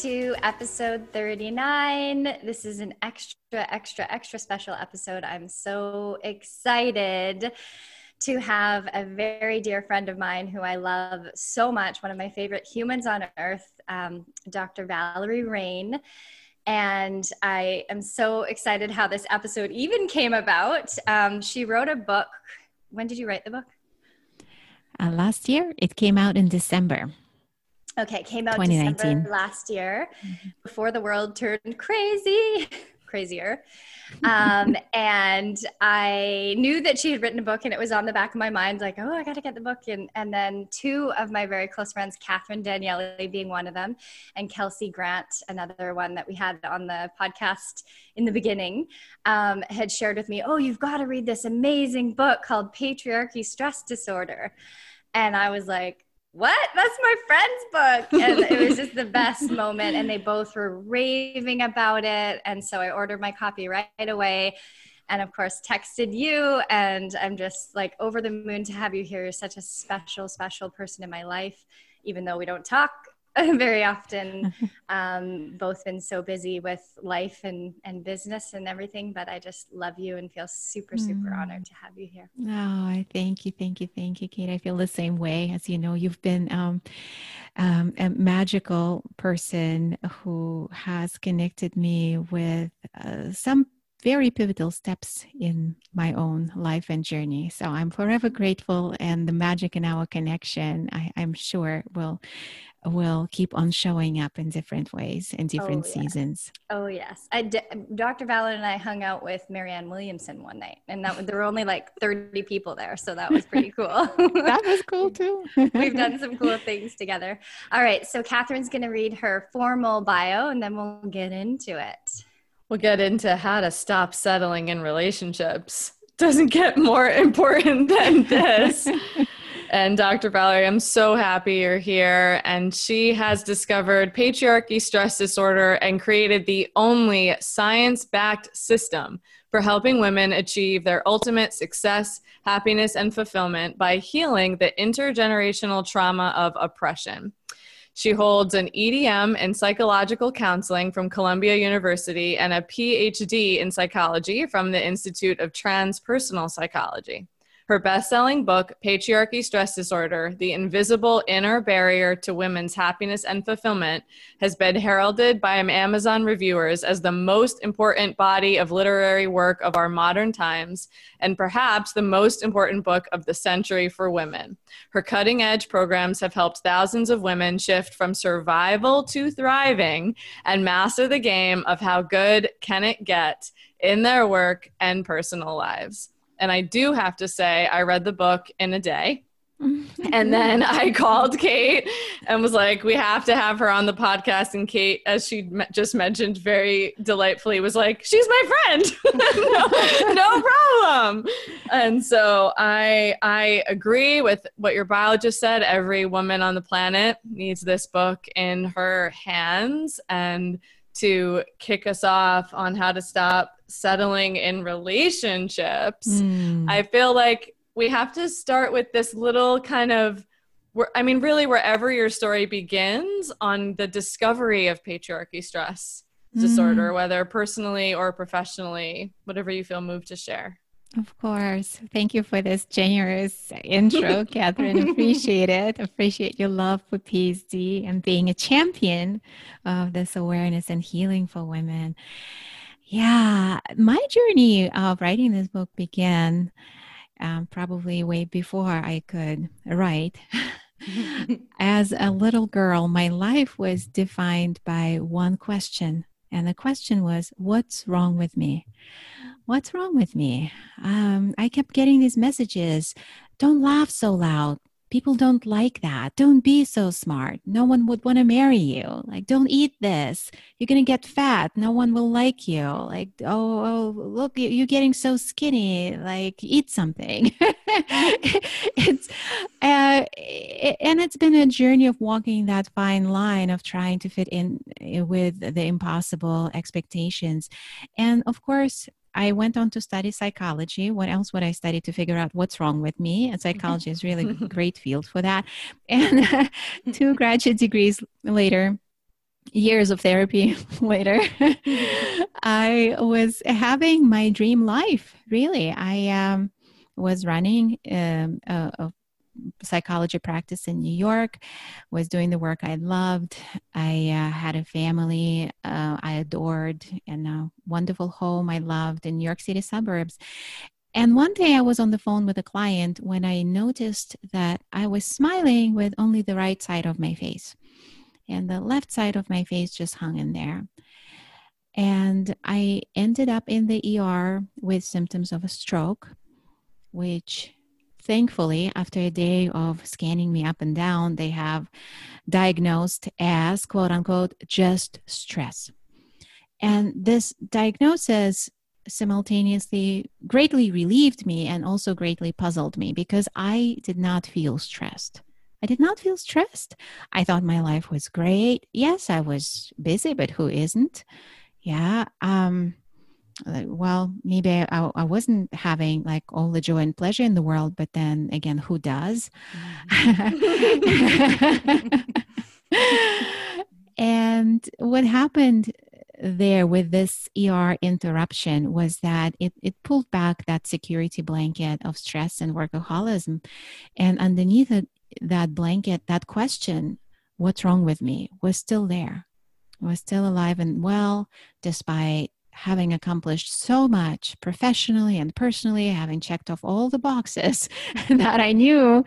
to episode 39. This is an extra, extra, extra special episode. I'm so excited to have a very dear friend of mine who I love so much, one of my favorite humans on earth, um, Dr. Valerie Rein. And I am so excited how this episode even came about. Um, she wrote a book. When did you write the book? Uh, last year. It came out in December. Okay, came out December last year mm-hmm. before the world turned crazy, crazier. Um, and I knew that she had written a book and it was on the back of my mind, like, oh, I got to get the book. And, and then two of my very close friends, Catherine Danieli being one of them, and Kelsey Grant, another one that we had on the podcast in the beginning, um, had shared with me, oh, you've got to read this amazing book called Patriarchy Stress Disorder. And I was like, what? That's my friend's book. And it was just the best moment. And they both were raving about it. And so I ordered my copy right away. And of course, texted you. And I'm just like over the moon to have you here. You're such a special, special person in my life, even though we don't talk very often um, both been so busy with life and, and business and everything but i just love you and feel super super mm. honored to have you here oh I thank you thank you thank you kate i feel the same way as you know you've been um, um, a magical person who has connected me with uh, some very pivotal steps in my own life and journey. So I'm forever grateful, and the magic in our connection, I, am sure, will will keep on showing up in different ways in different oh, yeah. seasons. Oh yes, I d- Dr. Valen and I hung out with Marianne Williamson one night, and that there were only like thirty people there, so that was pretty cool. that was cool too. We've done some cool things together. All right, so Catherine's going to read her formal bio, and then we'll get into it. We'll get into how to stop settling in relationships. Doesn't get more important than this. And Dr. Valerie, I'm so happy you're here. And she has discovered patriarchy stress disorder and created the only science backed system for helping women achieve their ultimate success, happiness, and fulfillment by healing the intergenerational trauma of oppression. She holds an EDM in psychological counseling from Columbia University and a PhD in psychology from the Institute of Transpersonal Psychology. Her best selling book, Patriarchy Stress Disorder The Invisible Inner Barrier to Women's Happiness and Fulfillment, has been heralded by Amazon reviewers as the most important body of literary work of our modern times and perhaps the most important book of the century for women. Her cutting edge programs have helped thousands of women shift from survival to thriving and master the game of how good can it get in their work and personal lives. And I do have to say, I read the book in a day. and then I called Kate and was like, we have to have her on the podcast. And Kate, as she just mentioned very delightfully, was like, she's my friend. no, no problem. And so I, I agree with what your biologist said. Every woman on the planet needs this book in her hands. And to kick us off on how to stop settling in relationships, mm. I feel like we have to start with this little kind of I mean, really, wherever your story begins on the discovery of patriarchy stress disorder, mm. whether personally or professionally, whatever you feel moved to share. Of course. Thank you for this generous intro, Catherine. Appreciate it. Appreciate your love for PSD and being a champion of this awareness and healing for women. Yeah, my journey of writing this book began um, probably way before I could write. As a little girl, my life was defined by one question. And the question was, What's wrong with me? What's wrong with me? Um, I kept getting these messages don't laugh so loud people don't like that. Don't be so smart. No one would want to marry you. Like, don't eat this. You're going to get fat. No one will like you. Like, oh, oh look, you're getting so skinny. Like, eat something. it's, uh, and it's been a journey of walking that fine line of trying to fit in eh, with the impossible expectations. And of course, I went on to study psychology. What else would I study to figure out what's wrong with me? And psychology is really a great field for that. And two graduate degrees later, years of therapy later, I was having my dream life. Really, I um, was running um, a, a psychology practice in New York, was doing the work I loved. I uh, had a family uh, I adored and a wonderful home I loved in New York City suburbs. And one day I was on the phone with a client when I noticed that I was smiling with only the right side of my face. And the left side of my face just hung in there. And I ended up in the ER with symptoms of a stroke, which thankfully, after a day of scanning me up and down, they have diagnosed as quote unquote just stress. And this diagnosis simultaneously greatly relieved me and also greatly puzzled me because I did not feel stressed. I did not feel stressed. I thought my life was great. Yes, I was busy, but who isn't? Yeah. Um, well, maybe I, I, wasn't having like all the joy and pleasure in the world, but then again, who does? and what happened there with this ER interruption was that it, it pulled back that security blanket of stress and workaholism. And underneath it, that blanket, that question, what's wrong with me, was still there, was still alive and well, despite having accomplished so much professionally and personally, having checked off all the boxes that I knew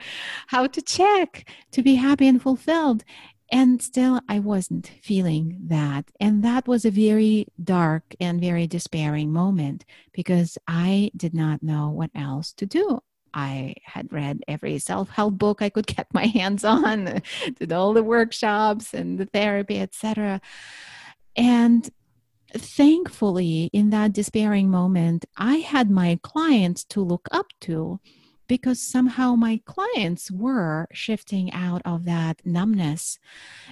how to check to be happy and fulfilled. And still, I wasn't feeling that. And that was a very dark and very despairing moment because I did not know what else to do. I had read every self help book I could get my hands on, did all the workshops and the therapy, etc. And thankfully, in that despairing moment, I had my clients to look up to because somehow my clients were shifting out of that numbness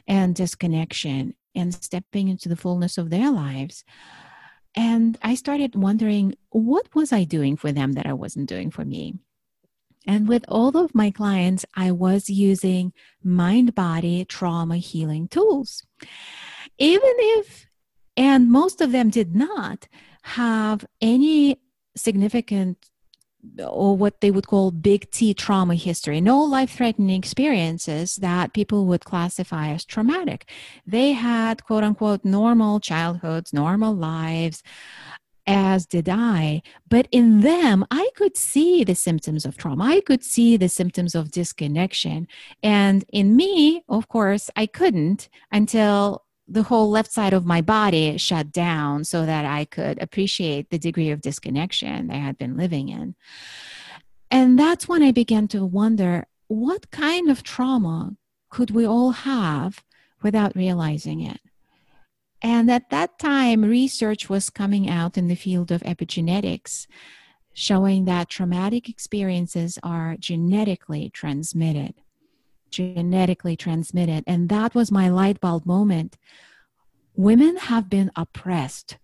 and disconnection and stepping into the fullness of their lives. And I started wondering, what was I doing for them that I wasn't doing for me? And with all of my clients, I was using mind body trauma healing tools. Even if and most of them did not have any significant or what they would call big T trauma history, no life threatening experiences that people would classify as traumatic. They had quote unquote normal childhoods, normal lives, as did I. But in them, I could see the symptoms of trauma. I could see the symptoms of disconnection. And in me, of course, I couldn't until the whole left side of my body shut down so that I could appreciate the degree of disconnection I had been living in. And that's when I began to wonder what kind of trauma could we all have without realizing it? And at that time, research was coming out in the field of epigenetics, showing that traumatic experiences are genetically transmitted genetically transmitted. And that was my light bulb moment. Women have been oppressed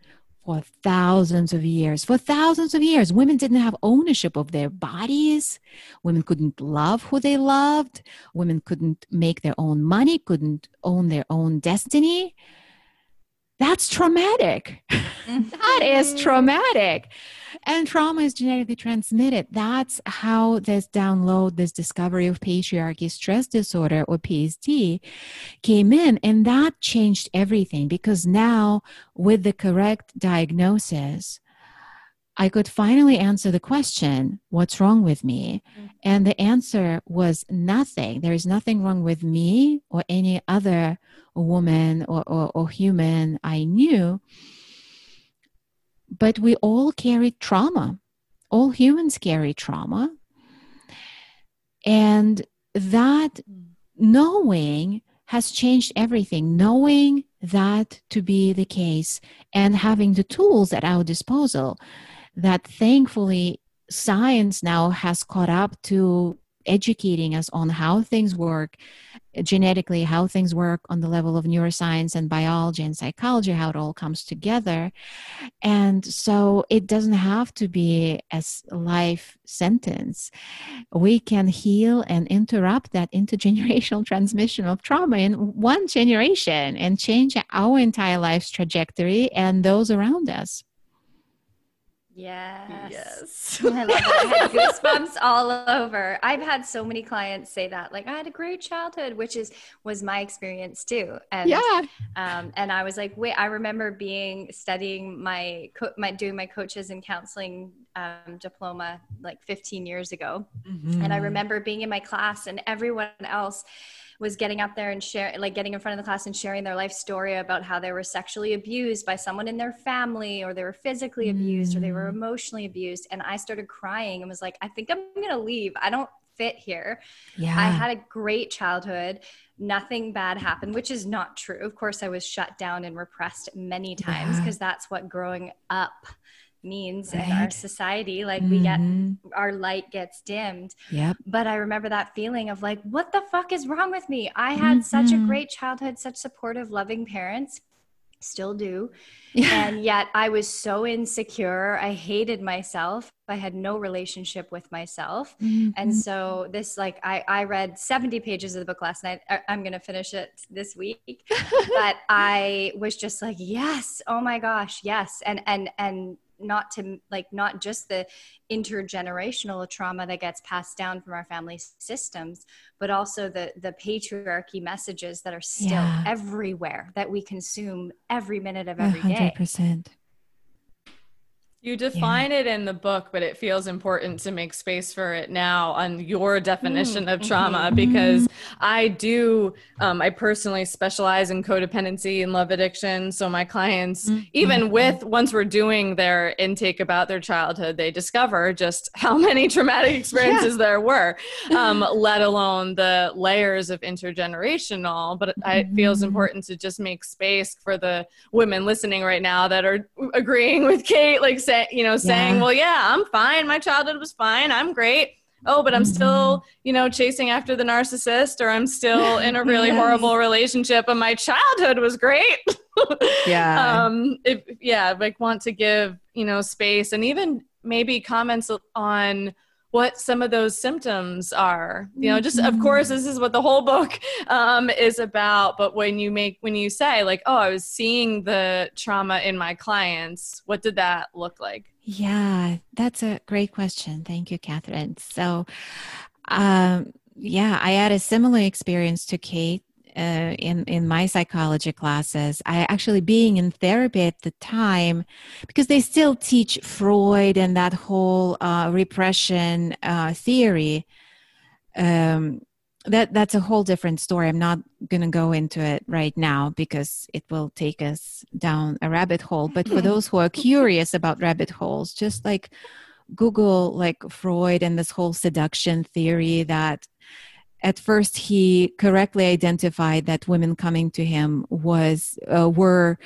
for thousands of years. For thousands of years, women didn't have ownership of their bodies. Women couldn't love who they loved. Women couldn't make their own money, couldn't own their own destiny. That's traumatic. that is mm-hmm. traumatic. And trauma is genetically transmitted that's how this download this discovery of patriarchy stress disorder or psd came in and that changed everything because now with the correct diagnosis I could finally answer the question, What's wrong with me? Mm-hmm. And the answer was nothing. There is nothing wrong with me or any other woman or, or, or human I knew. But we all carry trauma. All humans carry trauma. And that knowing has changed everything. Knowing that to be the case and having the tools at our disposal that thankfully science now has caught up to educating us on how things work genetically, how things work on the level of neuroscience and biology and psychology, how it all comes together. And so it doesn't have to be a life sentence. We can heal and interrupt that intergenerational transmission of trauma in one generation and change our entire life's trajectory and those around us. Yes. Yes. I love it. I had goosebumps all over. I've had so many clients say that, like, I had a great childhood, which is was my experience too. And yeah. Um, and I was like, wait, I remember being studying my co- my doing my coaches and counseling um, diploma like 15 years ago, mm-hmm. and I remember being in my class and everyone else was getting up there and share like getting in front of the class and sharing their life story about how they were sexually abused by someone in their family or they were physically abused mm. or they were mm. emotionally abused and i started crying and was like i think i'm gonna leave i don't fit here yeah i had a great childhood nothing bad happened which is not true of course i was shut down and repressed many times because yeah. that's what growing up means right. in our society like mm-hmm. we get mm-hmm. our light gets dimmed yep but i remember that feeling of like what the fuck is wrong with me i had mm-hmm. such a mm-hmm. great childhood such supportive loving parents still do yeah. and yet i was so insecure i hated myself i had no relationship with myself mm-hmm. and so this like I, I read 70 pages of the book last night I, i'm gonna finish it this week but i was just like yes oh my gosh yes and and and not to like not just the intergenerational trauma that gets passed down from our family systems but also the the patriarchy messages that are still yeah. everywhere that we consume every minute of every 100%. day you define yeah. it in the book, but it feels important to make space for it now on your definition mm, of trauma mm-hmm. because I do, um, I personally specialize in codependency and love addiction. So my clients, mm-hmm. even with once we're doing their intake about their childhood, they discover just how many traumatic experiences yeah. there were, um, let alone the layers of intergenerational. But mm-hmm. it feels mm-hmm. important to just make space for the women listening right now that are agreeing with Kate, like, say, you know, saying, yeah. well, yeah, I'm fine. My childhood was fine. I'm great. Oh, but I'm mm-hmm. still, you know, chasing after the narcissist, or I'm still in a really yes. horrible relationship, and my childhood was great. yeah. Um, if, yeah, like want to give, you know, space and even maybe comments on what some of those symptoms are. You know just of course this is what the whole book um, is about but when you make when you say like oh i was seeing the trauma in my clients what did that look like? Yeah that's a great question. Thank you catherine. So um, yeah i had a similar experience to kate uh, in in my psychology classes. I actually being in therapy at the time because they still teach Freud and that whole uh, repression uh, theory. Um, that that's a whole different story. I'm not going to go into it right now because it will take us down a rabbit hole. But for those who are curious about rabbit holes, just like Google like Freud and this whole seduction theory that at first he correctly identified that women coming to him was uh, were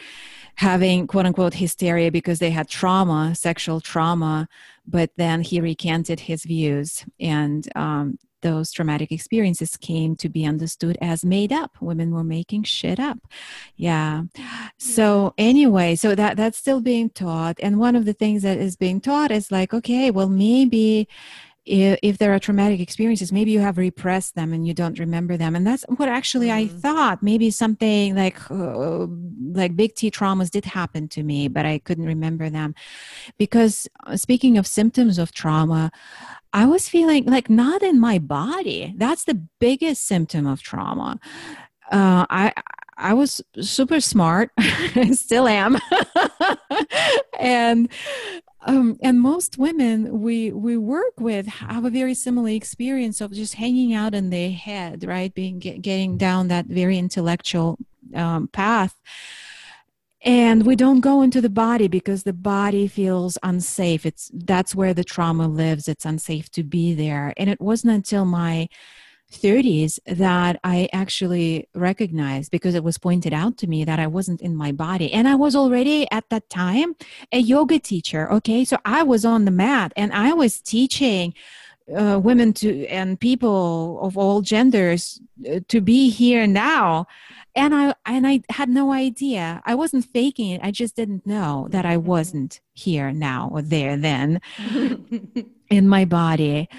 having quote unquote hysteria because they had trauma sexual trauma but then he recanted his views and um, those traumatic experiences came to be understood as made up. Women were making shit up. Yeah. So anyway so that that's still being taught. And one of the things that is being taught is like okay well maybe if, if there are traumatic experiences maybe you have repressed them and you don't remember them. And that's what actually mm-hmm. i thought. Maybe something like uh, like big t traumas did happen to me but i couldn't remember them. Because uh, speaking of symptoms of trauma i was feeling like not in my body. That's the biggest symptom of trauma. Uh, I I was super smart, still am, and um, and most women we we work with have a very similar experience of just hanging out in their head, right? Being get, getting down that very intellectual um, path, and we don't go into the body because the body feels unsafe. It's that's where the trauma lives. It's unsafe to be there, and it wasn't until my 30s that I actually recognized because it was pointed out to me that I wasn't in my body. And I was already at that time a yoga teacher. Okay. So I was on the mat and I was teaching uh, women to and people of all genders uh, to be here now and i and i had no idea i wasn't faking it i just didn't know that i mm-hmm. wasn't here now or there then in my body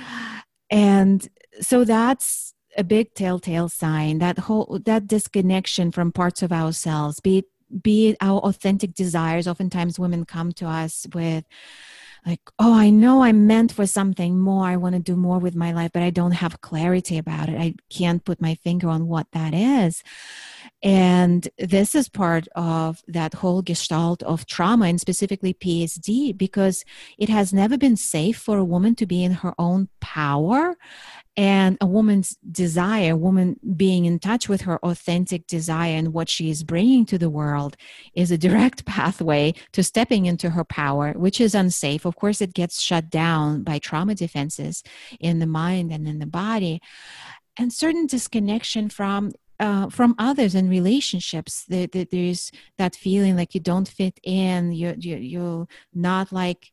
and so that's a big telltale sign that whole that disconnection from parts of ourselves be it be it our authentic desires. Oftentimes women come to us with like oh i know i'm meant for something more. I want to do more with my life but i don't have clarity about it. I can't put my finger on what that is and this is part of that whole gestalt of trauma and specifically PSD because it has never been safe for a woman to be in her own power and a woman's desire, a woman being in touch with her authentic desire and what she is bringing to the world is a direct pathway to stepping into her power, which is unsafe. Of course, it gets shut down by trauma defenses in the mind and in the body. And certain disconnection from uh, from others and relationships that, that, there's that feeling like you don't fit in you, you you're not like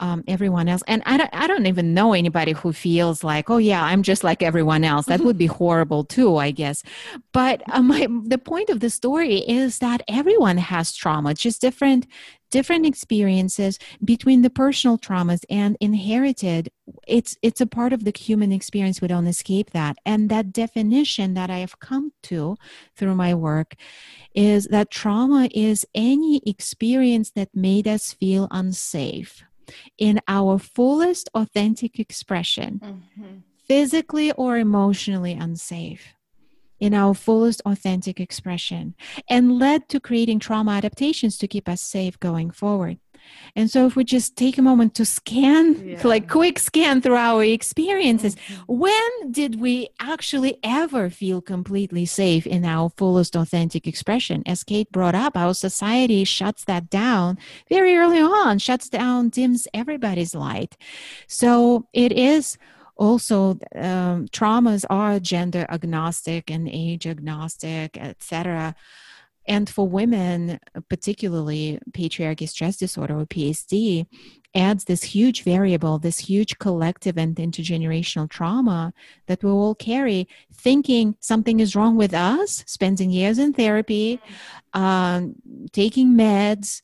um, everyone else. And I don't, I don't even know anybody who feels like, oh yeah, I'm just like everyone else. That would be horrible too, I guess. But uh, my, the point of the story is that everyone has trauma, just different, different experiences between the personal traumas and inherited it's it's a part of the human experience we don't escape that and that definition that i have come to through my work is that trauma is any experience that made us feel unsafe in our fullest authentic expression, mm-hmm. physically or emotionally unsafe in our fullest authentic expression, and led to creating trauma adaptations to keep us safe going forward. And so, if we just take a moment to scan, yeah. like quick scan through our experiences, mm-hmm. when did we actually ever feel completely safe in our fullest authentic expression? As Kate brought up, our society shuts that down very early on, shuts down, dims everybody's light. So, it is also um, traumas are gender agnostic and age agnostic etc and for women, particularly patriarchy stress disorder or PSD, adds this huge variable, this huge collective and intergenerational trauma that we all carry, thinking something is wrong with us, spending years in therapy, um, taking meds,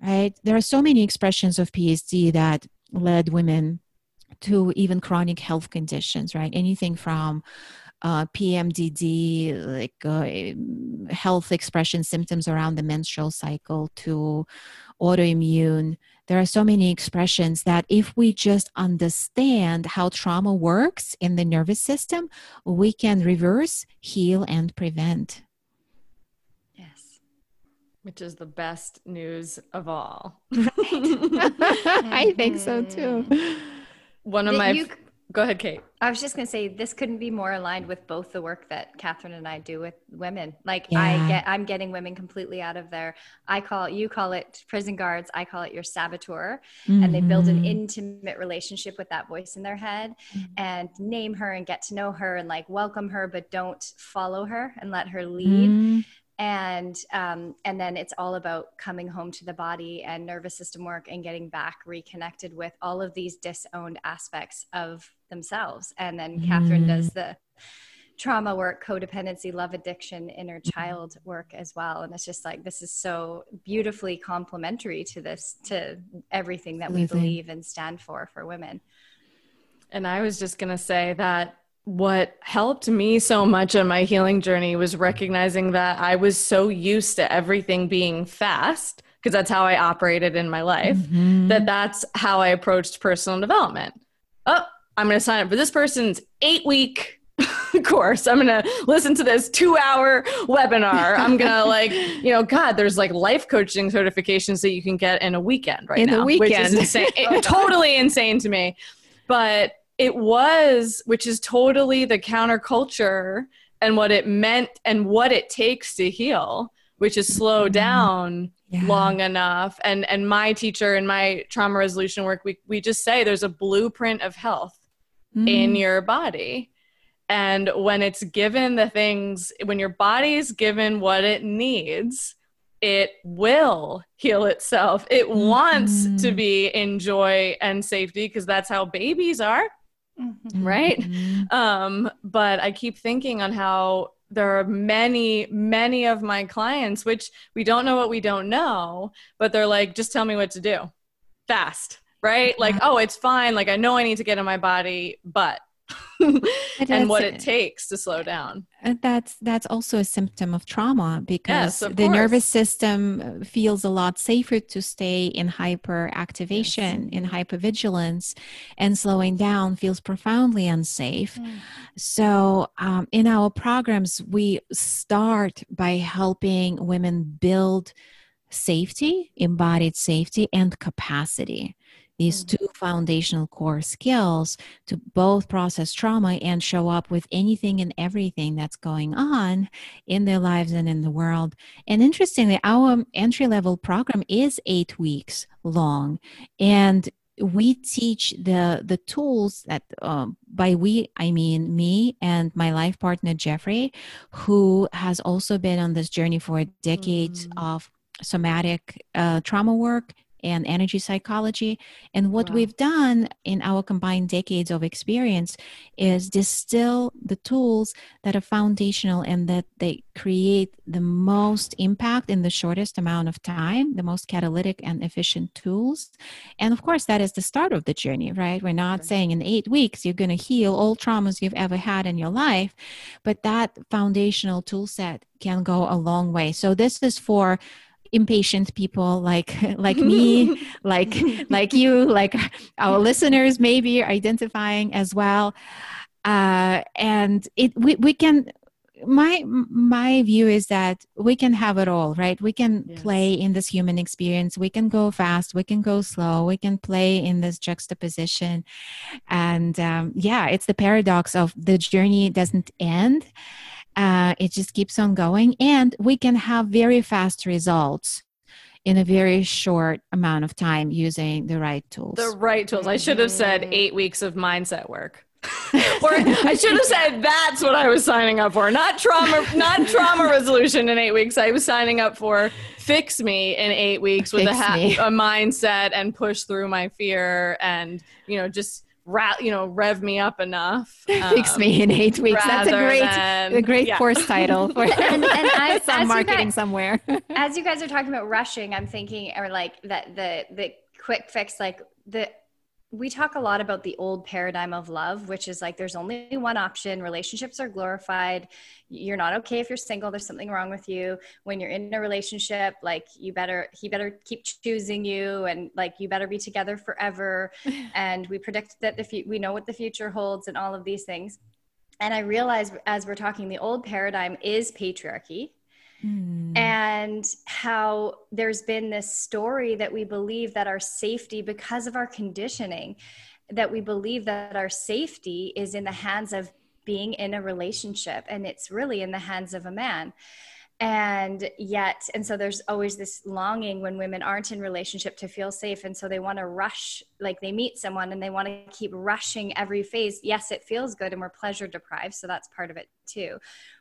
right? There are so many expressions of PSD that led women to even chronic health conditions, right? Anything from uh, PMDD, like uh, health expression symptoms around the menstrual cycle, to autoimmune. There are so many expressions that if we just understand how trauma works in the nervous system, we can reverse, heal, and prevent. Yes. Which is the best news of all. I think so too. One of my you, Go ahead, Kate. I was just going to say this couldn't be more aligned with both the work that Catherine and I do with women. Like yeah. I get, I'm getting women completely out of their. I call you call it prison guards. I call it your saboteur, mm-hmm. and they build an mm-hmm. intimate relationship with that voice in their head, mm-hmm. and name her and get to know her and like welcome her, but don't follow her and let her lead. Mm-hmm and um, and then it's all about coming home to the body and nervous system work and getting back reconnected with all of these disowned aspects of themselves and then mm. catherine does mm. the trauma work codependency love addiction inner mm-hmm. child work as well and it's just like this is so beautifully complementary to this to everything that we believe and stand for for women And I was just going to say that what helped me so much on my healing journey was recognizing that I was so used to everything being fast because that's how I operated in my life mm-hmm. that that's how I approached personal development. Oh, I'm going to sign up for this person's 8 week course. I'm going to listen to this 2-hour webinar. I'm going to like, you know, god, there's like life coaching certifications that you can get in a weekend right in now. In a weekend. Which is insane. it, totally insane to me. But it was, which is totally the counterculture and what it meant and what it takes to heal, which is slow mm-hmm. down yeah. long enough. And and my teacher in my trauma resolution work, we we just say there's a blueprint of health mm. in your body. And when it's given the things, when your body is given what it needs, it will heal itself. It mm-hmm. wants to mm-hmm. be in joy and safety because that's how babies are. Mm-hmm. Right. Mm-hmm. Um, but I keep thinking on how there are many, many of my clients, which we don't know what we don't know, but they're like, just tell me what to do fast. Right. Like, oh, it's fine. Like, I know I need to get in my body, but and what it takes to slow down. That's that's also a symptom of trauma because yes, the course. nervous system feels a lot safer to stay in hyperactivation, yes. in hypervigilance, and slowing down feels profoundly unsafe. Mm. So, um, in our programs, we start by helping women build safety, embodied safety, and capacity these mm. two foundational core skills to both process trauma and show up with anything and everything that's going on in their lives and in the world. And interestingly, our entry level program is eight weeks long. And we teach the the tools that um, by we i mean me and my life partner jeffrey who has also been on this journey for decades mm. of somatic uh, trauma work and energy psychology. And what wow. we've done in our combined decades of experience is distill the tools that are foundational and that they create the most impact in the shortest amount of time, the most catalytic and efficient tools. And of course, that is the start of the journey, right? We're not saying in eight weeks you're going to heal all traumas you've ever had in your life, but that foundational tool set can go a long way. So, this is for impatient people like like me like like you like our listeners maybe identifying as well. Uh, and it we, we can my my view is that we can have it all right? We can yes. play in this human experience. We can go fast. We can go slow. We can play in this juxtaposition. And um, yeah it's the paradox of the journey doesn't end uh, it just keeps on going, and we can have very fast results in a very short amount of time using the right tools. The right tools. I should have said mm-hmm. eight weeks of mindset work. or I should have said that's what I was signing up for. Not trauma, not trauma resolution in eight weeks. I was signing up for fix me in eight weeks with a, ha- a mindset and push through my fear and you know just ra- you know rev me up enough um, fix me in eight weeks that's a great than, a great yeah. course title for and, and I, some marketing guys, somewhere as you guys are talking about rushing i'm thinking or like that the the quick fix like the we talk a lot about the old paradigm of love, which is like there's only one option. Relationships are glorified. You're not okay if you're single. There's something wrong with you. When you're in a relationship, like you better, he better keep choosing you, and like you better be together forever. and we predict that the fu- we know what the future holds, and all of these things. And I realize as we're talking, the old paradigm is patriarchy Mm. And how there's been this story that we believe that our safety, because of our conditioning, that we believe that our safety is in the hands of being in a relationship and it's really in the hands of a man and yet and so there's always this longing when women aren't in relationship to feel safe. And so they want to rush like they meet someone and they want to keep rushing every phase. Yes it feels good and we're pleasure deprived so that's part of it too.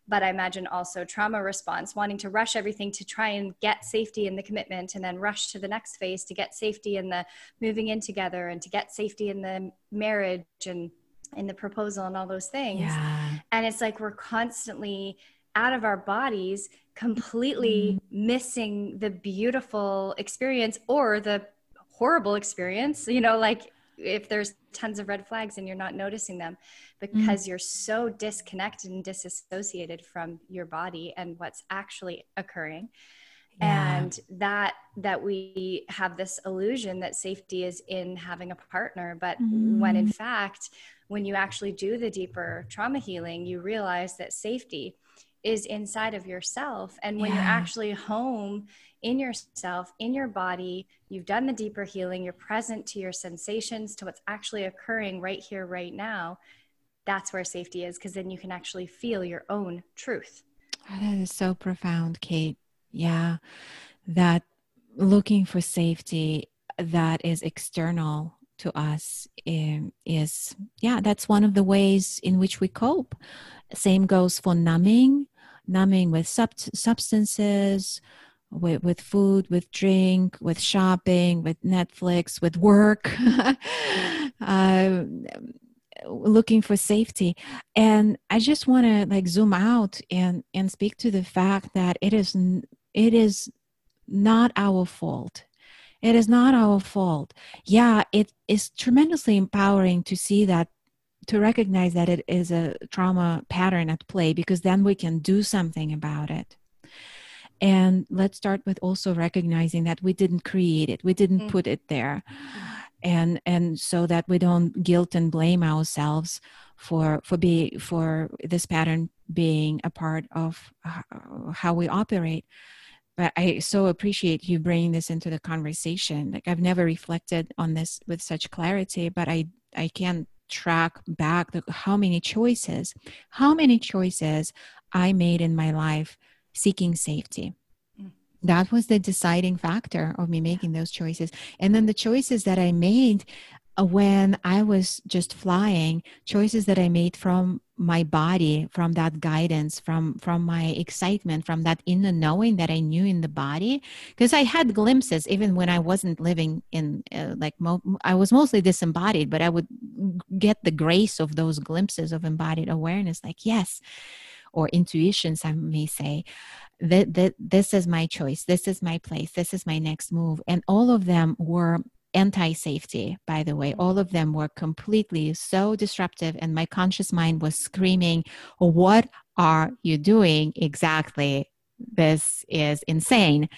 But i imagine also trauma response wanting to rush everything to try and get safety in the commitment and then rush to the next phase to get safety in the moving in together and to get safety in the marriage and in the proposal and all those things. Yeah. and it's like we're constantly out of our bodies completely mm-hmm. missing the beautiful experience or the horrible experience you know like if there's tons of red flags and you're not noticing them because mm. you're so disconnected and disassociated from your body and what's actually occurring yeah. and that that we have this illusion that safety is in having a partner but mm. when in fact when you actually do the deeper trauma healing you realize that safety is inside of yourself. And when yeah. you're actually home in yourself in your body you've done the deeper healing you're present to your sensations to what's actually occurring right here right now that's where safety is because then you can actually feel your own truth. Oh, that is so profound kate. Yeah. That looking for safety that is external to us um, is yeah that's one of the ways in which we cope. Same goes for numbing numbing with sub- substances with, with food with drink with shopping with netflix with work uh, looking for safety. And i just want to like zoom out and and speak to the fact that it is it is not our fault. It is not our fault. Yeah it is tremendously empowering to see that to recognize that it is a trauma pattern at play because then we can do something about it. And let's start with also recognizing that we didn't create it. We didn't mm-hmm. put it there. And and so that we don't guilt and blame ourselves for for be for this pattern being a part of how we operate. But i so appreciate you bringing this into the conversation. Like i've never reflected on this with such clarity but i i can track back the, how many choices how many choices i made in my life seeking safety. Mm. that was the deciding factor of me making those choices. And then the choices that i made uh, when I was just flying, choices that I made from my body, from that guidance, from from my excitement, from that inner knowing that I knew in the body, because I had glimpses even when I wasn't living in uh, like mo- I was mostly disembodied, but I would get the grace of those glimpses of embodied awareness, like yes, or intuitions, I may say. That, that this is my choice. This is my place. This is my next move. And all of them were anti safety, by the way. All of them were completely so disruptive, and my conscious mind was screaming, What are you doing exactly? This is insane.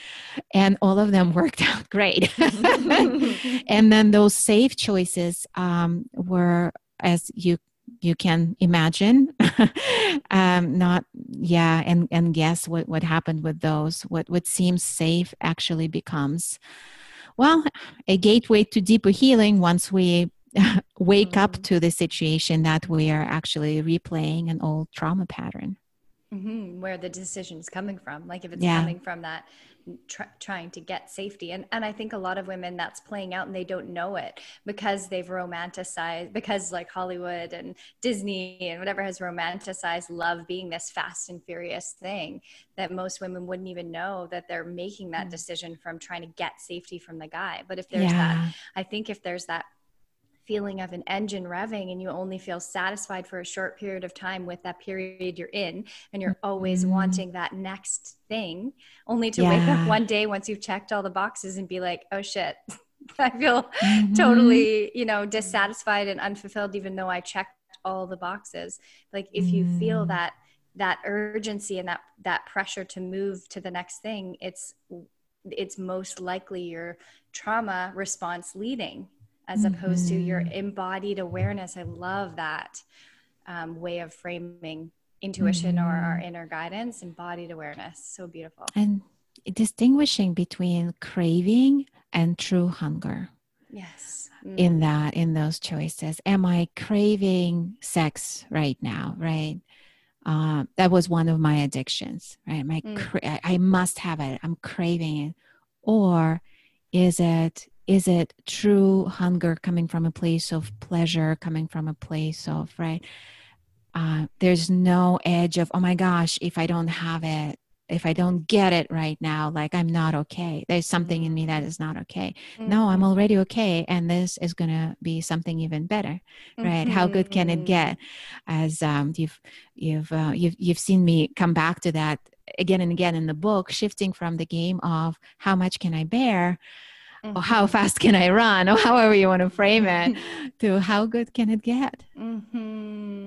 And all of them worked out great. and then those safe choices um, were, as you you can imagine um, not yeah and and guess what what happened with those what what seems safe actually becomes well, a gateway to deeper healing once we wake mm-hmm. up to the situation that we are actually replaying an old trauma pattern. Mm-hmm. Where the decision is coming from. Like if it's yeah. coming from that tr- trying to get safety and and i think a lot of women that's playing out and they don't know it because they've romanticized because like hollywood and disney and whatever has romanticized love being this fast and furious thing that most women wouldn't even know that they're making that mm. decision from trying to get safety from the guy but if there's yeah. that i think if there's that feeling of an engine revving and you only feel satisfied for a short period of time with that period you're in and you're always mm-hmm. wanting that next thing only to yeah. wake up one day once you've checked all the boxes and be like oh shit i feel mm-hmm. totally you know dissatisfied and unfulfilled even though i checked all the boxes like if you mm. feel that that urgency and that that pressure to move to the next thing it's it's most likely your trauma response leading as mm-hmm. opposed to your mm-hmm. embodied awareness. I love that um, way of framing intuition mm-hmm. or our mm-hmm. inner guidance, embodied awareness. So beautiful. And distinguishing between craving and true hunger. Yes. Mm. In that, in those choices. Am I craving sex right now? Right. Uh, that was one of my addictions, right? My, mm. cra- I must have it. I'm craving it. Or is it is it true hunger coming from a place of pleasure coming from a place of right uh, there's no edge of oh my gosh if i don't have it if i don't get it right now like i'm not okay there's something in me that is not okay mm-hmm. no i'm mm-hmm. already okay and this is going to be something even better right mm-hmm. how good can it mm-hmm. get as um, you've you've uh, you've you've seen me come back to that again and again in the book shifting from the game of how much can i bear mm-hmm. or how fast can I run, or however you want to frame it, to how good can it get? Mm-hmm.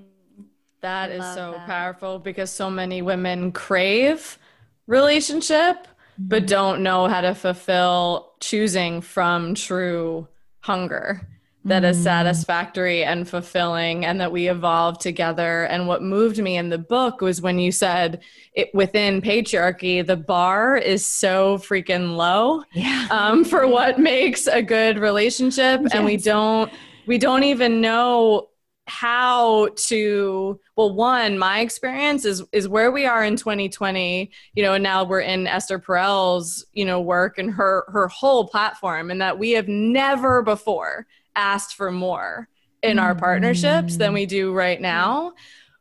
That is so that. powerful because so many women crave relationship, mm-hmm. but don't know how to fulfill choosing from true hunger that is mm. satisfactory and fulfilling and that we evolve together and what moved me in the book was when you said it within patriarchy the bar is so freaking low yeah. um, for what makes a good relationship yes. and we don't we don't even know how to well one my experience is is where we are in 2020 you know and now we're in esther perel's you know work and her her whole platform and that we have never before asked for more in our partnerships than we do right now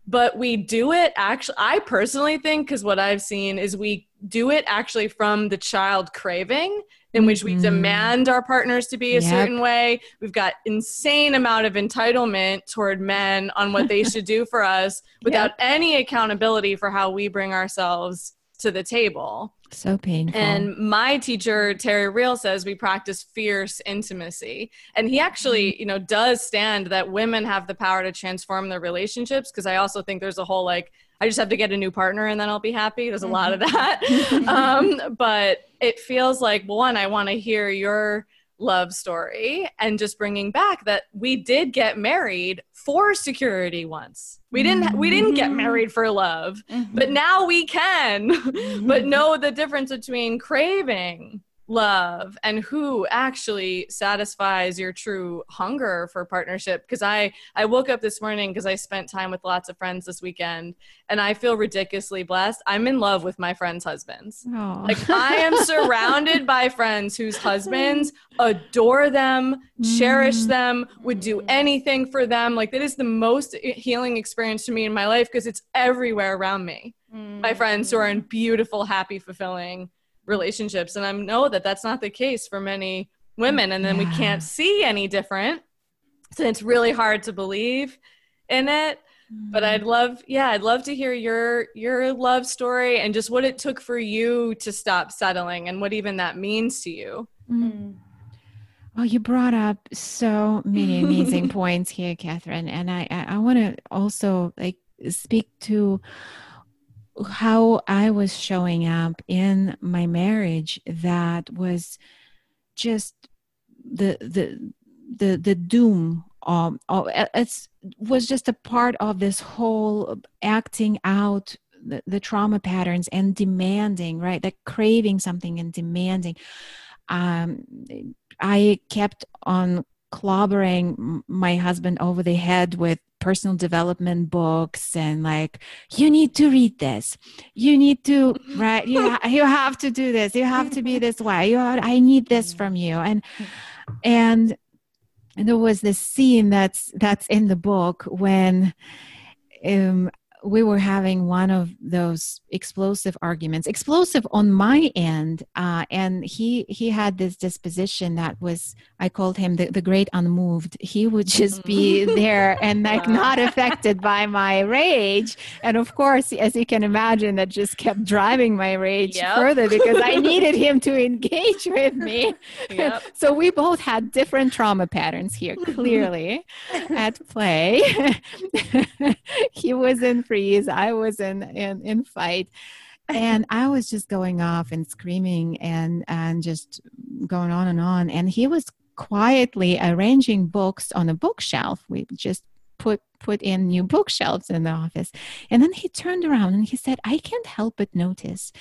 but we do it actually i personally think because what i've seen is we do it actually from the child craving in which we mm-hmm. demand our partners to be a yep. certain way we've got insane amount of entitlement toward men on what they should do for us without yep. any accountability for how we bring ourselves to the table so painful. And my teacher, Terry Real, says we practice fierce intimacy. And he actually, mm-hmm. you know, does stand that women have the power to transform their relationships. Cause I also think there's a whole like, I just have to get a new partner and then I'll be happy. There's a lot of mm-hmm. that. um, but it feels like, one, I want to hear your love story and just bringing back that we did get married for security once. We didn't we didn't get mm-hmm. married for love, mm-hmm. but now we can. Mm-hmm. but know the difference between craving love and who actually satisfies your true hunger for partnership because i i woke up this morning because i spent time with lots of friends this weekend and i feel ridiculously blessed i'm in love with my friends husbands Aww. like i am surrounded by friends whose husbands adore them cherish mm. them would do anything for them like that is the most healing experience to me in my life because it's everywhere around me mm. my friends who are in beautiful happy fulfilling relationships and i know that that's not the case for many women and then yeah. we can't see any different so it's really hard to believe in it but i'd mm. love yeah i'd love to hear your your love story and just what it took for you to stop settling and what even that means to you mm. well you brought up so many amazing points here catherine and i i, I want to also like speak to how I was showing up in my marriage that was just the the the the doom um it was just a part of this whole acting out the, the trauma patterns and demanding right? That craving something and demanding. Um i kept on clobbering my husband over the head with personal development books and like you need to read this. You need to right you, ha- you have to do this. You have to be this way. You have, i need this from you. And and there was this scene that's that's in the book when um, we were having one of those explosive arguments explosive on my end uh, and he he had this disposition that was i called him the, the great unmoved. He would just be there and like not affected by my rage. And of course as you can imagine that just kept driving my rage yep. further because i needed him to engage with me. Yep. so we both had different trauma patterns here clearly at play. He was in freeze. I was in in, in fight. and I was just going off and screaming and and just going on and on. And he was quietly arranging books on a bookshelf. We just put put in new bookshelves in the office. And then he turned around and he said, I can't help but notice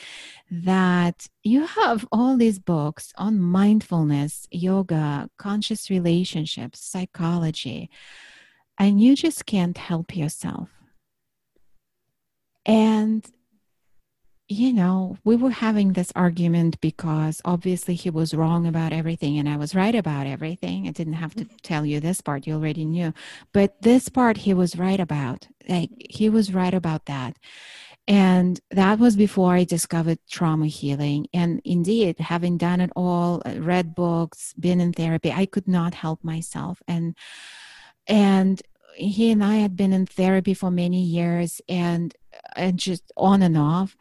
that you have all these books on mindfulness, yoga, conscious relationships, psychology, and you just can't help yourself. And, you know, we were having this argument because obviously he was wrong about everything and I was right about everything. I didn't have to tell you this part, you already knew. But this part he was right about. Like, he was right about that. And that was before I discovered trauma healing. And indeed, having done it all, uh, read books, been in therapy, I could not help myself. And and he and I had been in therapy for many years and and just on and off.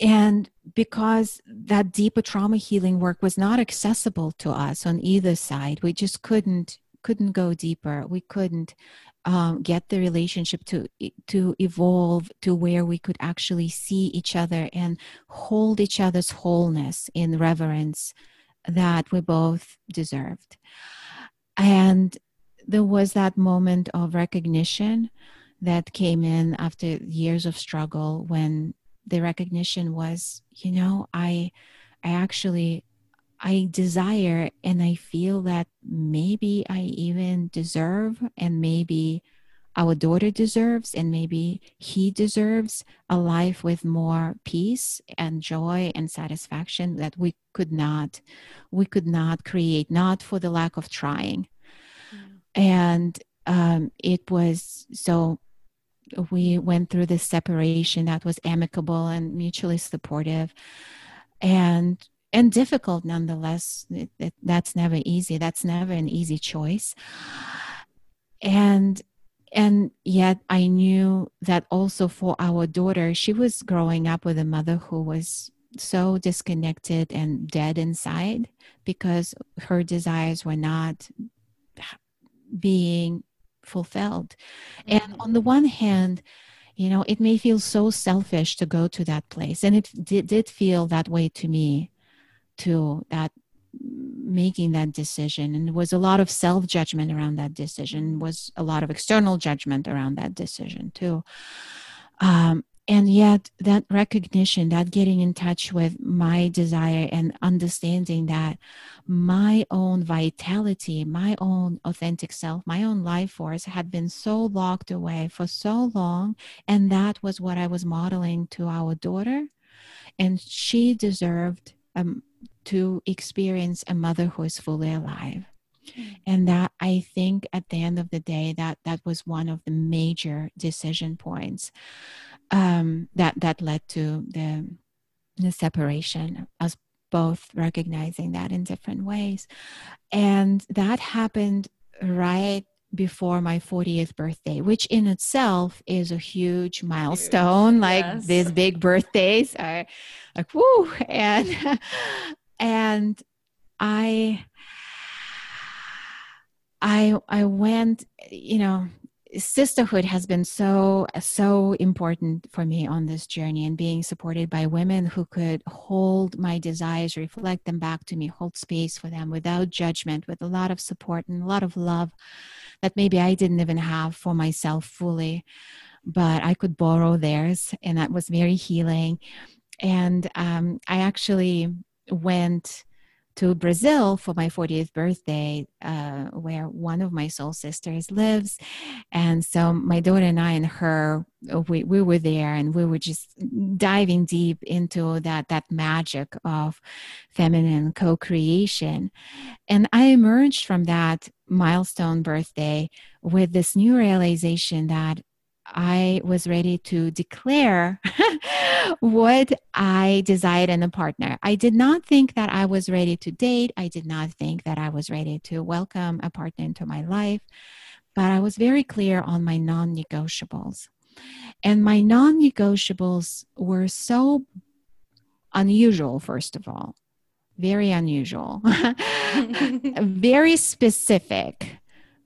And because that deeper trauma healing work was not accessible to us on either side we just couldn't couldn't go deeper we couldn't um, get the relationship to to evolve to where we could actually see each other and hold each other's wholeness in reverence that we both deserved and there was that moment of recognition that came in after years of struggle when the recognition was you know i i actually i desire and i feel that maybe i even deserve and maybe our daughter deserves and maybe he deserves a life with more peace and joy and satisfaction that we could not we could not create not for the lack of trying mm. and um, it was so we went through this separation that was amicable and mutually supportive and and difficult nonetheless. It, it, that's never easy. That's never an easy choice. And and yet i knew that also for our daughter she was growing up with a mother who was so disconnected and dead inside because her desires were not being fulfilled. Mm-hmm. And on the one hand, you know, it may feel so selfish to go to that place. And it did, did feel that way to me, to that making that decision and there was a lot of self judgment around that decision was a lot of external judgment around that decision too um, and yet that recognition that getting in touch with my desire and understanding that my own vitality my own authentic self my own life force had been so locked away for so long and that was what i was modeling to our daughter and she deserved um, to experience a mother who is fully alive. And that i think at the end of the day that that was one of the major decision points um, that that led to the the separation us both recognizing that in different ways and that happened right before my 40th birthday which in itself is a huge milestone huge. like yes. these big birthdays are like whoo and and i i i went you know sisterhood has been so so important for me on this journey and being supported by women who could hold my desires reflect them back to me hold space for them without judgment with a lot of support and a lot of love that maybe i didn't even have for myself fully but i could borrow theirs and that was very healing. And um, i actually went to Brazil for my 40th birthday, uh, where one of my soul sisters lives. And so my daughter and I and her, we, we were there and we were just diving deep into that, that magic of feminine co-creation. And I emerged from that milestone birthday with this new realization that I was ready to declare what I desired in a partner. I did not think that I was ready to date. I did not think that I was ready to welcome a partner into my life. But I was very clear on my non negotiables. And my non negotiables were so unusual, first of all, very unusual, very specific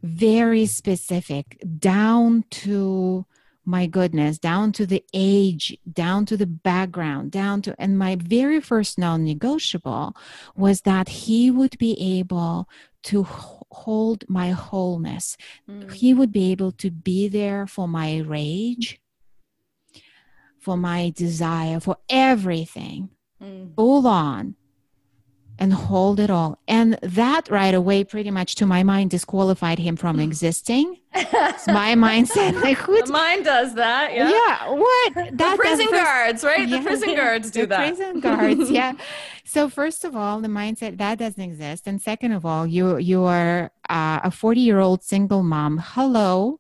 very specific down to my goodness, down to the age, down to the background, down to, and my very first non negotiable was that he would be able to hold my wholeness. Mm. He would be able to be there for my rage, for my desire, for everything, mm. full on and hold it all. And that right away, pretty much to my mind, disqualified him from existing. my mind said, like, who? The mind does that. Yeah. Yeah. What? That, the prison guards, right? Yeah, the prison guards do that. Prison guards. Yeah. so first of all, the mindset that doesn't exist, and second of all, you you are uh, a forty year old single mom. Hello,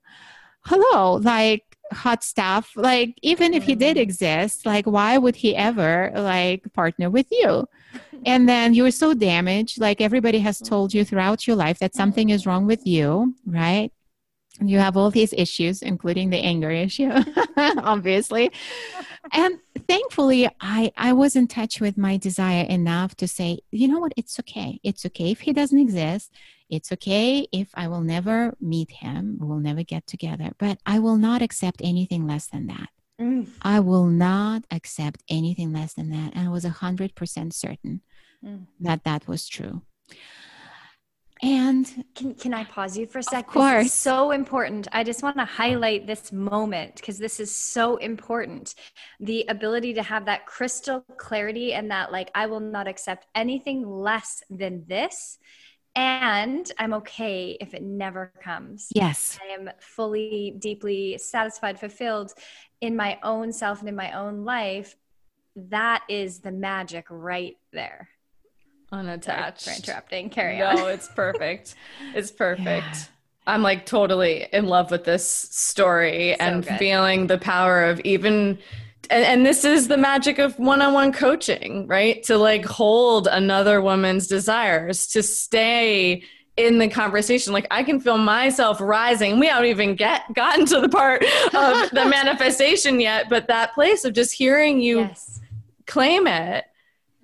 hello, like hot stuff like even if he did mm. exist like why would he ever like partner with you and then you were so damaged like everybody has told you throughout your life that something is wrong with you right you have all these issues including the anger issue obviously and thankfully I I was in touch with my desire enough to say, you know what, it's okay. It's okay if he doesn't exist. It's okay if I will never meet him, we'll never get together, but I will not accept anything less than that. Mm. I will not accept anything less than that. And I was 100% certain mm. that that was true. And can, can I pause you for a second? Of course. so important. I just want to highlight this moment because this is so important. The ability to have that crystal clarity and that, like, I will not accept anything less than this. And I'm okay if it never comes. Yes. I am fully, deeply satisfied, fulfilled in my own self and in my own life. That is the magic right there unattached. Sorry for interrupting. Carry no, on. No, it's perfect. It's perfect. Yeah. I'm like totally in love with this story so and good. feeling the power of even and, and, this is the magic of one-on-one coaching, right? To like hold another woman's desires, to stay in the conversation. Like I can feel myself rising. We haven't even get gotten to the part of the manifestation yet, but that place of just hearing you yes. claim it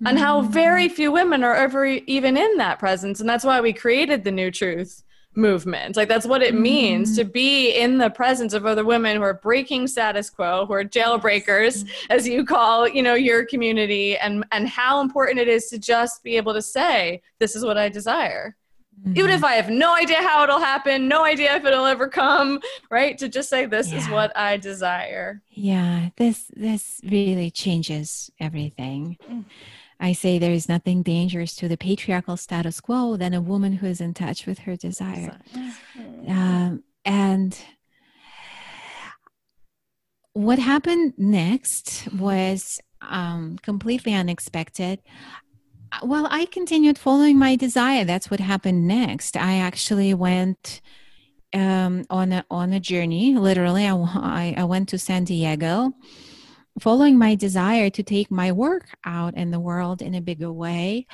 and how very mm. few women are ever even in that presence. And that's why we created the New Truth movement. Like that's what it means to mm. be in the presence of other women who are breaking status quo, who are jailbreakers, as you call, you know, your community, and and how important it is to just be able to say, "This is what I desire." Mm-hmm. Even if I have no idea how it'll happen, no idea if it'll ever come, right? To just say this yeah. is what I desire. Yeah, this this really changes everything. I say there is nothing dangerous to the patriarchal status quo than a woman who is in touch with her desire. Um, and what happened next was um, completely unexpected. Well, I continued following my desire. That's what happened next. I actually went um, on a on a journey. Literally, I, I went to San Diego following my desire to take my work out in the world in a bigger way.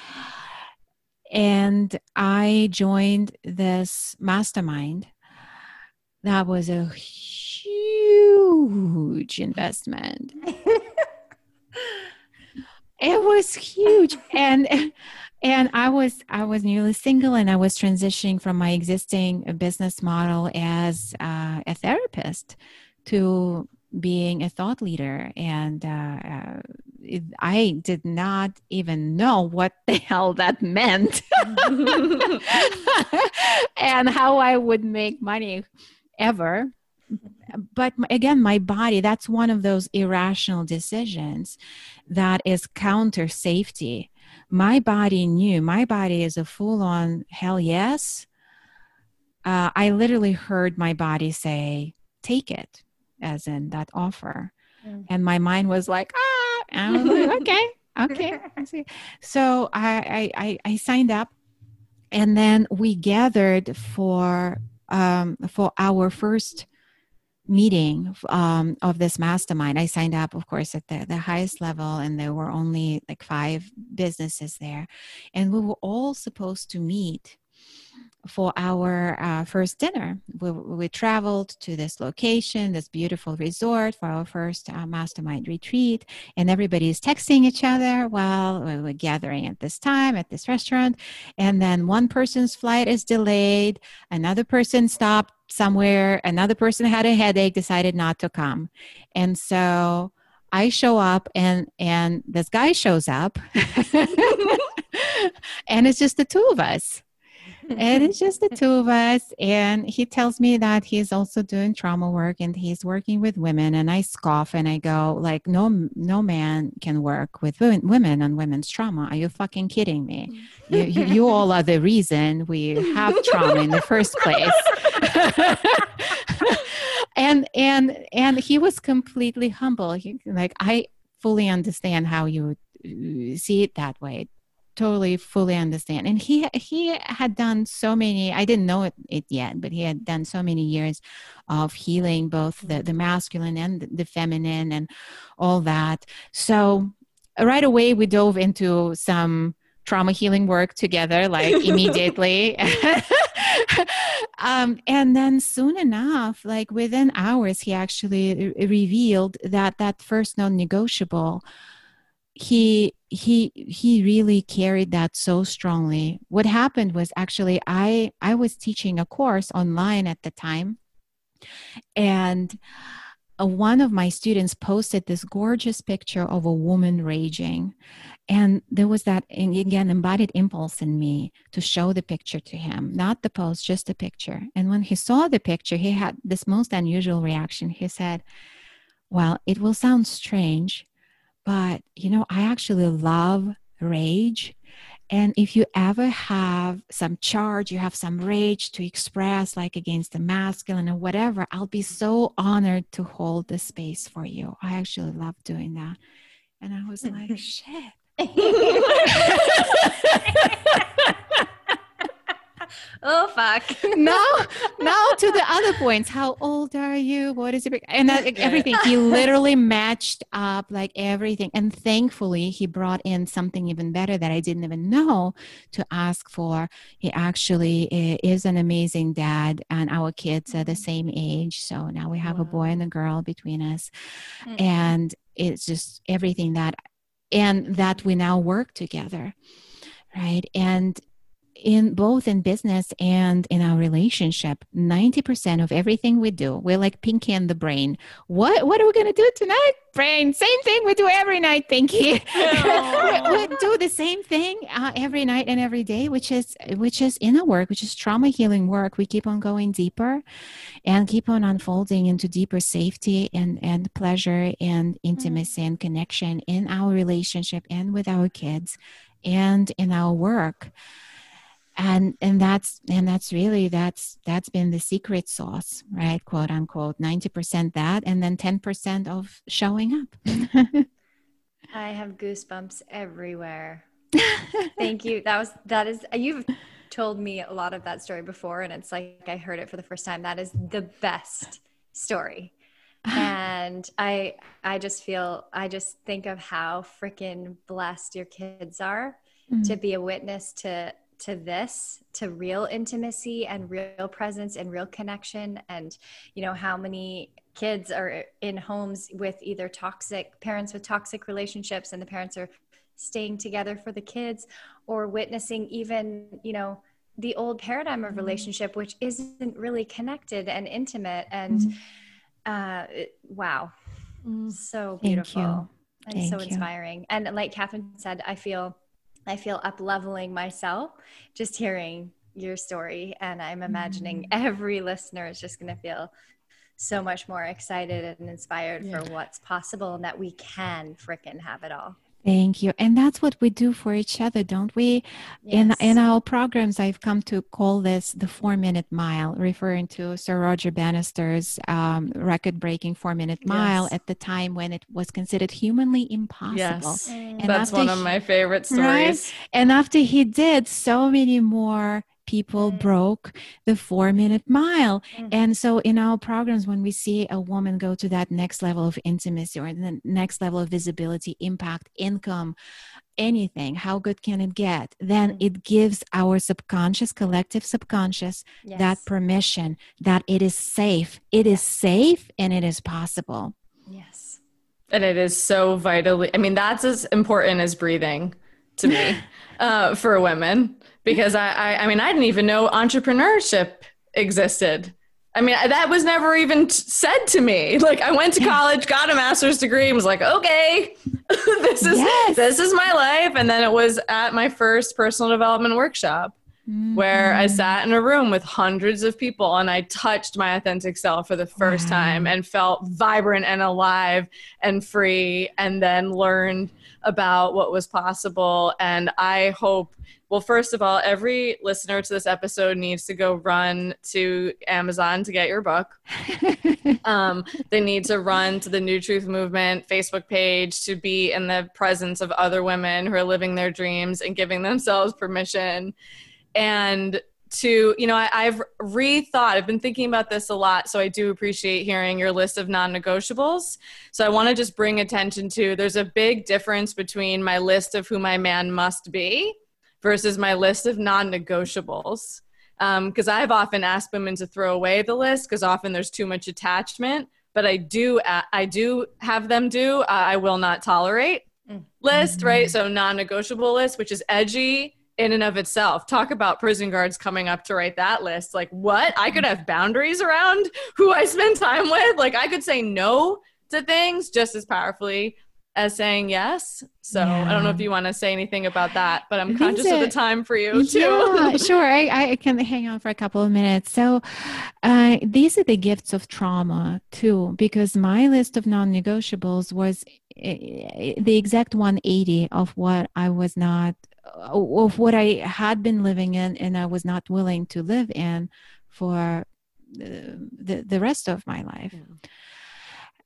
And I joined this mastermind. That was a huge investment. it was huge and and i was i was newly single and i was transitioning from my existing business model as uh, a therapist to being a thought leader and uh, uh, i did not even know what the hell that meant. And how i would make money ever. But again my body that's one of those irrational decisions that is counter safety. My body knew my body is a full on hell yes. Uh, i literally heard my body say take it as in that offer. Mm. And my mind was like, ah, and I was like, okay, okay. So I, I, I signed up and then we gathered for, um, for our first meeting um, of this mastermind. I signed up, of course, at the, the highest level, and there were only like five businesses there. And we were all supposed to meet for our uh, first dinner. We, we, traveled to this location, this beautiful resort for our first uh, mastermind retreat, and everybody is texting each other while we were gathering at this time at this restaurant. And then one person's flight is delayed, another person stopped somewhere, another person had a headache, decided not to come. And so I show up and and this guy shows up and it's just the two of us and it's just the two of us. And he tells me that he's also doing trauma work and he's working with women. And I scoff and I go, like, no, no man can work with women on women's trauma. Are you fucking kidding me? You, you, you all are the reason we have trauma in the first place. and and and he was completely humble. He, like I fully understand how you see it that way totally fully understand. And he he had done so many i didn't know it, it yet but he had done so many years of healing both the, the masculine and the feminine and all that. So right away we dove into some trauma healing work together like immediately. Um, and then soon enough, like within hours, he actually revealed that that first non-negotiable he he he really carried that so strongly. What happened was actually i i was teaching a course online at the time. And uh, one of my students posted this gorgeous picture of a woman raging. And there was that again embodied impulse in me to show the picture to him not the post just the picture. And when he saw the picture he had this most unusual reaction. He said well it will sound strange but, you know, I actually love rage. And if you ever have some charge, you have some rage to express, like against the masculine or whatever, I'll be so honored to hold the space for you. I actually love doing that. And I was like, shit. oh fuck. Now now to the other points. How old are you? What is it and that, everything. He literally matched up like everything. And thankfully he brought in something even better that i didn't even know to ask for. He actually is an amazing dad and our kids are the mm-hmm. same age. So now we have wow. a boy and a girl between us. Mm-hmm. and it's just everything that and that we now work together right? And in both in business and in our relationship 90% of everything we do we're like pinky and the brain. What what are we going to do tonight brain? Same thing we do every night pinky. We, we, do the same thing uh, every night and every day which is which is inner work which is trauma healing work. We keep on going deeper and keep on unfolding into deeper safety and and pleasure and intimacy mm-hmm. and connection in our relationship and with our kids and in our work and and that's and that's really that's that's been the secret sauce right? Quote unquote 90% that and then 10% of showing up. I have goosebumps everywhere. Thank you. That was that is you've told me a lot of that story before and it's like i heard it for the first time. That is the best story. And i i just feel i just think of how freaking blessed your kids are mm-hmm. to be a witness to to this to real intimacy and real presence and real connection and you know how many kids are in homes with either toxic parents with toxic relationships and the parents are staying together for the kids or witnessing even you know the old paradigm of mm-hmm. relationship which isn't really connected and intimate and mm-hmm. uh wow mm. so beautiful and Thank so inspiring you. and like catherine said i feel I feel up leveling myself just hearing your story. And I'm imagining mm-hmm. every listener is just going to feel so much more excited and inspired yeah. for what's possible and that we can fricking have it all. Thank you. And that's what we do for each other, don't we? Yes. In in our programs, I've come to call this the four minute mile, referring to Sir Roger Bannister's um, record breaking four minute mile yes. at the time when it was considered humanly impossible. Yes. And that's one of my favorite stories. Right? And after he did, so many more people mm. broke the four minute mile. Mm. And so, in our programs, when we see a woman go to that next level of intimacy or the next level of visibility, impact, income, anything, how good can it get? Then mm. it gives our subconscious, collective subconscious, yes. that permission that it is safe. It is safe and it is possible. Yes. And it is so vitally, I mean, that's as important as breathing to me uh, for women because I, I, I mean, I didn't even know entrepreneurship existed. I mean, that was never even said to me. Like, I went to college, got a master's degree, and was like, okay, this is yes. this is my life. And then it was at my first personal development workshop mm-hmm. where I mm-hmm. sat in a room with hundreds of people and I touched my authentic self for the first wow. time and felt vibrant and alive and free, and then learned about what was possible. And I hope well, first of all, every listener to this episode needs to go run to Amazon to get your book. um, they need to run to the New Truth Movement Facebook page to be in the presence of other women who are living their dreams and giving themselves permission. And to, you know, I, have rethought, I've been thinking about this a lot. So I do appreciate hearing your list of non negotiables. So I want to just bring attention to there's a big difference between my list of who my man must be versus my list of non negotiables. because um, I've often asked women to throw away the list because often there's too much attachment. But I do, uh, I do have them do. Uh, I will not tolerate mm. list, right? So non-negotiable list, which is edgy in and of itself. Talk about prison guards coming up to write that list. Like, what? I could have boundaries around who I spend time with. Like, I could say no to things just as powerfully as saying yes. So yeah. I don't know if you want to say anything about that, but I'm conscious of the time for you too. Yeah, sure. I, I can hang on for a couple of minutes. So uh, these are the gifts of trauma too, because my list of non-negotiables was uh, the exact 180 of what I was not of what I had been living in and I was not willing to live in for the, the, the rest of my life. Yeah.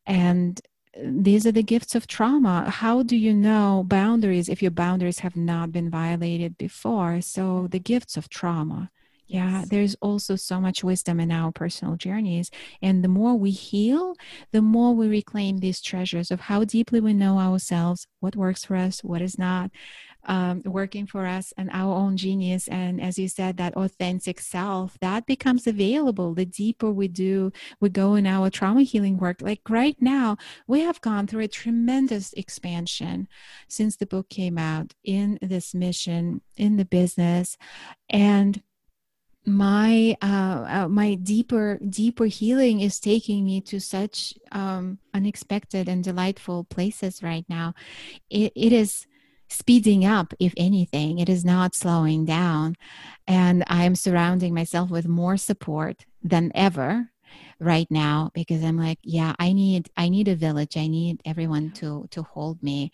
And these are the gifts of trauma. How do you know boundaries if your boundaries have not been violated before? So, the gifts of trauma. Yeah, there's also so much wisdom in our personal journeys. And the more we heal, the more we reclaim these treasures of how deeply we know ourselves, what works for us, what is not, um, working for us and our own genius. And as you said, that authentic self that becomes available the deeper we do, we go in our trauma healing work. Like right now, we have gone through a tremendous expansion since the book came out in this mission, in the business. And my uh, uh, my deeper deeper healing is taking me to such um, unexpected and delightful places right now it, it is speeding up, if anything. It is not slowing down. And I am surrounding myself with more support than ever right now because i'm like yeah i need i need a village i need everyone to to hold me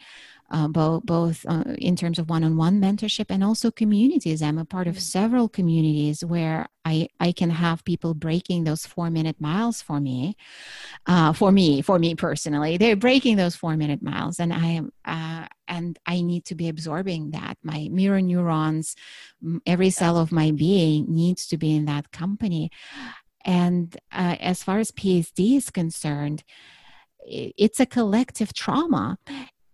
uh, both both uh, in terms of one-on-one mentorship and also communities. I'm a part of mm. several communities where i i can have people breaking those four minute miles for me uh, for me for me personally. They're breaking those four minute miles and i am uh, and i need to be absorbing that. My mirror neurons every cell of my being needs to be in that company. And uh, as far as PSD is concerned, it's a collective trauma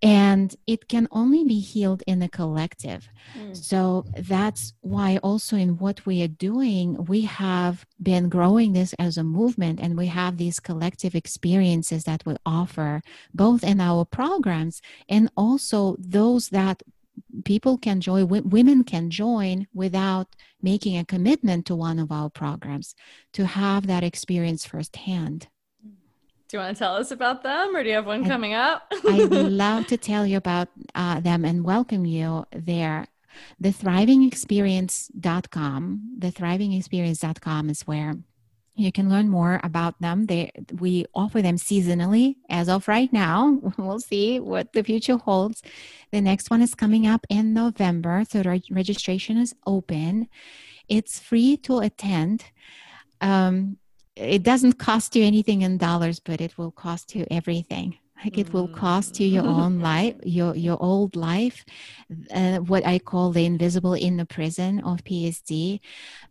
and it can only be healed in a collective. Mm. So that's why, also, in what we are doing, we have been growing this as a movement and we have these collective experiences that we offer both in our programs and also those that people can join women can join without making a commitment to one of our programs to have that experience firsthand do you want to tell us about them or do you have one I, coming up i'd love to tell you about uh, them and welcome you there the thrivingexperience.com the thrivingexperience.com is where you can learn more about them. They, we offer them seasonally as of right now. We'll see what the future holds. The next one is coming up in November, so re- registration is open. It's free to attend. Um, it doesn't cost you anything in dollars, but it will cost you everything like it will cost you your own mm. life your your old life uh, what i call the invisible inner prison of psd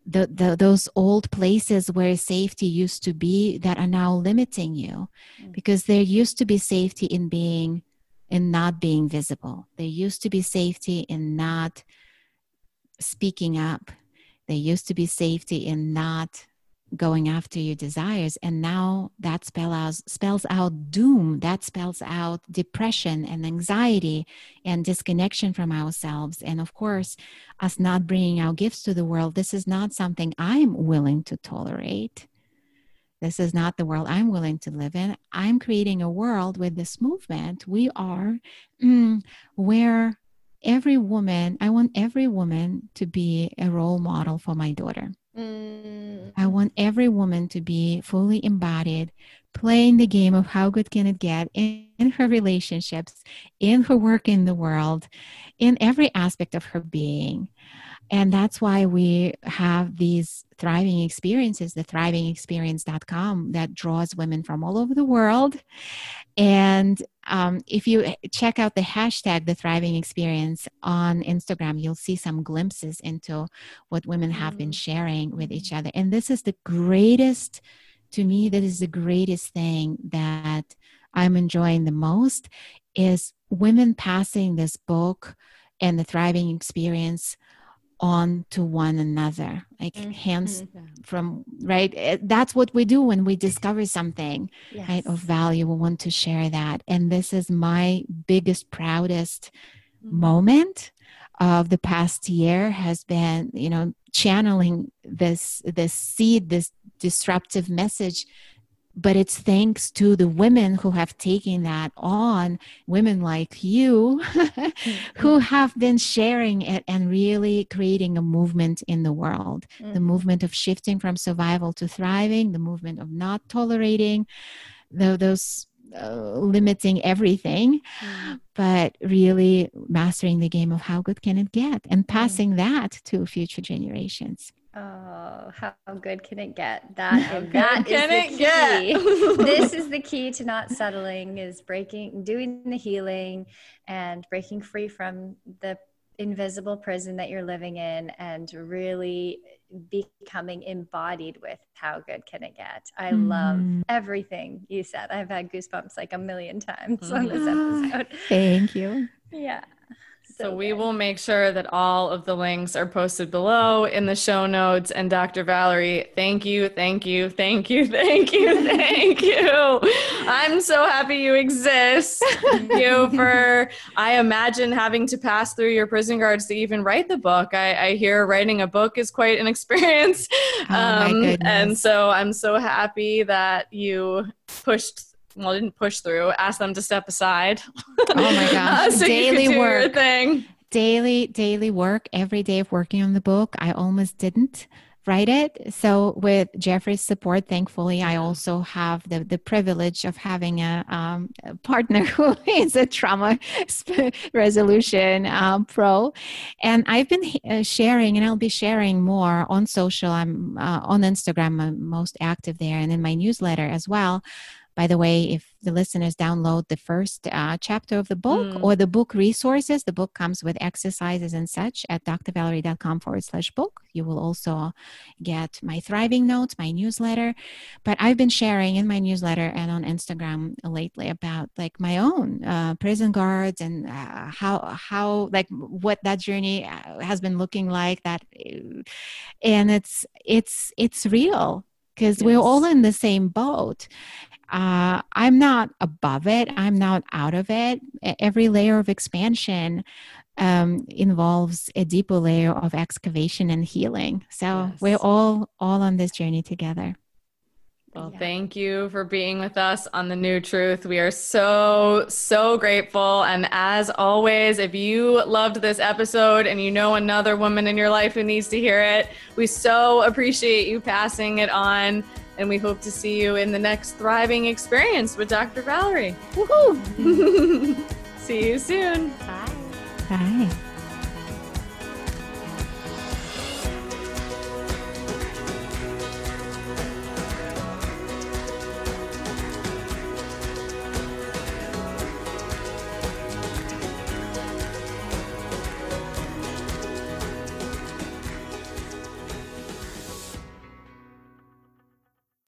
the, the those old places where safety used to be that are now limiting you mm. because there used to be safety in being in not being visible there used to be safety in not speaking up there used to be safety in not going after your desires and now that spell out, spells out doom that spells out depression and anxiety and disconnection from ourselves. And of course us not bringing our gifts to the world this is not something i'm willing to tolerate. This is not the world i'm willing to live in. I'm creating a world with this movement. We are mm, where every woman i want every woman to be a role model for my daughter Mm. I want every woman to be fully embodied, playing the game of how good can it get in, in, her relationships, in her work in the world, in every aspect of her being. And that's why we have these thriving experiences, the thrivingexperience.com that draws women from all over the world. And um, if you check out the hashtag the thriving experience on instagram you'll see some glimpses into what women have been mm. sharing with each other and this is the greatest to me that is the greatest thing that i'm enjoying the most is women passing this book and the thriving experience on to one another like mm-hmm. hands from right eh, that's what we do when we discover something yes. right of value we want to share that and this is my biggest proudest mm-hmm. moment of the past year has been you know channeling this this seed this disruptive message but it's thanks to the women who have taken that on women like you mm-hmm. who have been sharing it and really creating a movement in the world mm-hmm. the movement of shifting from survival to thriving the movement of not tolerating the, those uh, limiting everything mm-hmm. but really mastering the game of how good can it get and mm-hmm. passing that to future generations Oh, how good can it get? That that is the key. this is the key to not settling is breaking doing the healing and breaking free from the invisible prison that you're living in and really becoming embodied with how good can it get. I mm. love everything you said. I've had goosebumps like a million times mm. on this mm. episode. Thank you. Yeah. So, we will make sure that all of the links are posted below in the show notes. And Dr. Valerie, thank you, thank you, thank you, thank you, thank you. I'm so happy you exist. Thank you for, I imagine, having to pass through your prison guards to even write the book. I, I hear writing a book is quite an experience. Oh, um, and so I'm so happy that you pushed well, didn't push through, ask them to step aside. Oh my gosh. uh, so daily work. thing. Daily, daily work, every day of working on the book. I almost didn't write it. So with Jeffrey's support, thankfully, I also have the, the privilege of having a, um, a partner who is a trauma resolution um, pro. And I've been uh, sharing, and I'll be sharing more on social. I'm uh, on Instagram, I'm most active there, and in my newsletter as well by the way, if the listeners download the first uh, chapter of the book mm. or the book resources, the book comes with exercises and such at drvalerie.com forward slash book. You will also get my thriving notes, my newsletter. But I've been sharing in my newsletter and on Instagram lately about like my own uh, prison guards and uh, how, how, like what that journey uh, has been looking like that. And it's, it's, it's real because yes. we're all in the same boat uh, I'm not above it, I'm not out of it. Every layer of expansion um, involves a deeper layer of excavation and healing. So yes. we're all all on this journey together. Well, yeah. thank you for being with us on The New Truth. We are so, so grateful. And as always, if you loved this episode and you know another woman in your life who needs to hear it, we so appreciate you passing it on. And we hope to see you in the next thriving experience with Dr. Valerie. Woohoo! see you soon. Bye. Bye.